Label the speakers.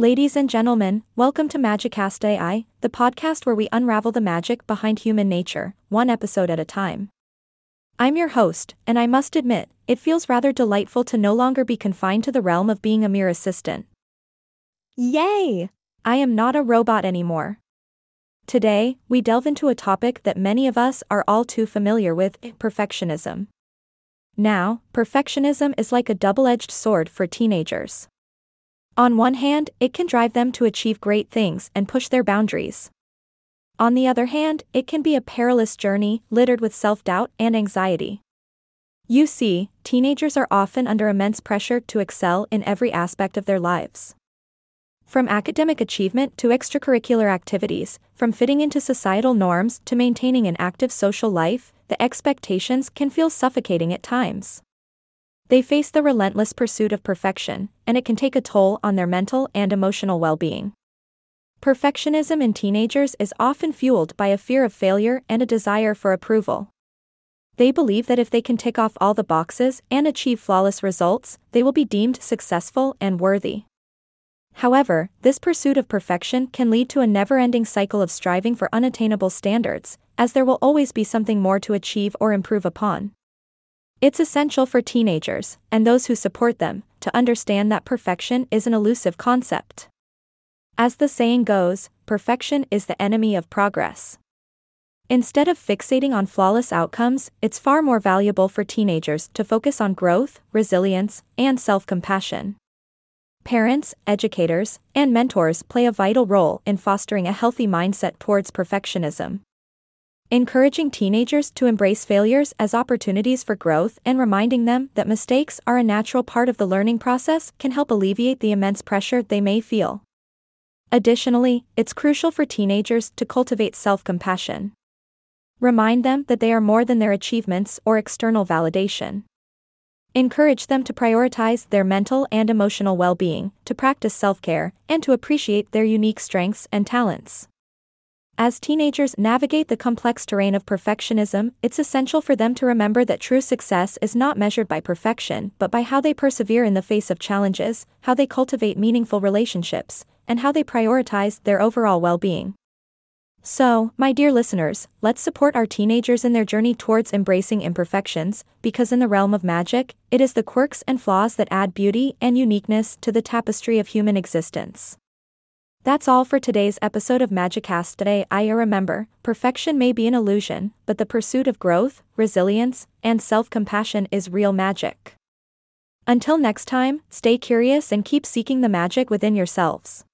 Speaker 1: Ladies and gentlemen, welcome to Magicast AI, the podcast where we unravel the magic behind human nature, one episode at a time. I'm your host, and I must admit, it feels rather delightful to no longer be confined to the realm of being a mere assistant.
Speaker 2: Yay!
Speaker 1: I am not a robot anymore. Today, we delve into a topic that many of us are all too familiar with perfectionism. Now, perfectionism is like a double edged sword for teenagers. On one hand, it can drive them to achieve great things and push their boundaries. On the other hand, it can be a perilous journey, littered with self doubt and anxiety. You see, teenagers are often under immense pressure to excel in every aspect of their lives. From academic achievement to extracurricular activities, from fitting into societal norms to maintaining an active social life, the expectations can feel suffocating at times. They face the relentless pursuit of perfection, and it can take a toll on their mental and emotional well being. Perfectionism in teenagers is often fueled by a fear of failure and a desire for approval. They believe that if they can tick off all the boxes and achieve flawless results, they will be deemed successful and worthy. However, this pursuit of perfection can lead to a never ending cycle of striving for unattainable standards, as there will always be something more to achieve or improve upon. It's essential for teenagers, and those who support them, to understand that perfection is an elusive concept. As the saying goes, perfection is the enemy of progress. Instead of fixating on flawless outcomes, it's far more valuable for teenagers to focus on growth, resilience, and self compassion. Parents, educators, and mentors play a vital role in fostering a healthy mindset towards perfectionism encouraging teenagers to embrace failures as opportunities for growth and reminding them that mistakes are a natural part of the learning process can help alleviate the immense pressure they may feel. Additionally, it's crucial for teenagers to cultivate self compassion. Remind them that they are more than their achievements or external validation. Encourage them to prioritize their mental and emotional well being, to practice self care, and to appreciate their unique strengths and talents. As teenagers navigate the complex terrain of perfectionism, it's essential for them to remember that true success is not measured by perfection but by how they persevere in the face of challenges, how they cultivate meaningful relationships, and how they prioritize their overall well being. So, my dear listeners, let's support our teenagers in their journey towards embracing imperfections, because in the realm of magic, it is the quirks and flaws that add beauty and uniqueness to the tapestry of human existence. That's all for today's episode of Magicast today. I remember, perfection may be an illusion, but the pursuit of growth, resilience, and self compassion is real magic. Until next time, stay curious and keep seeking the magic within yourselves.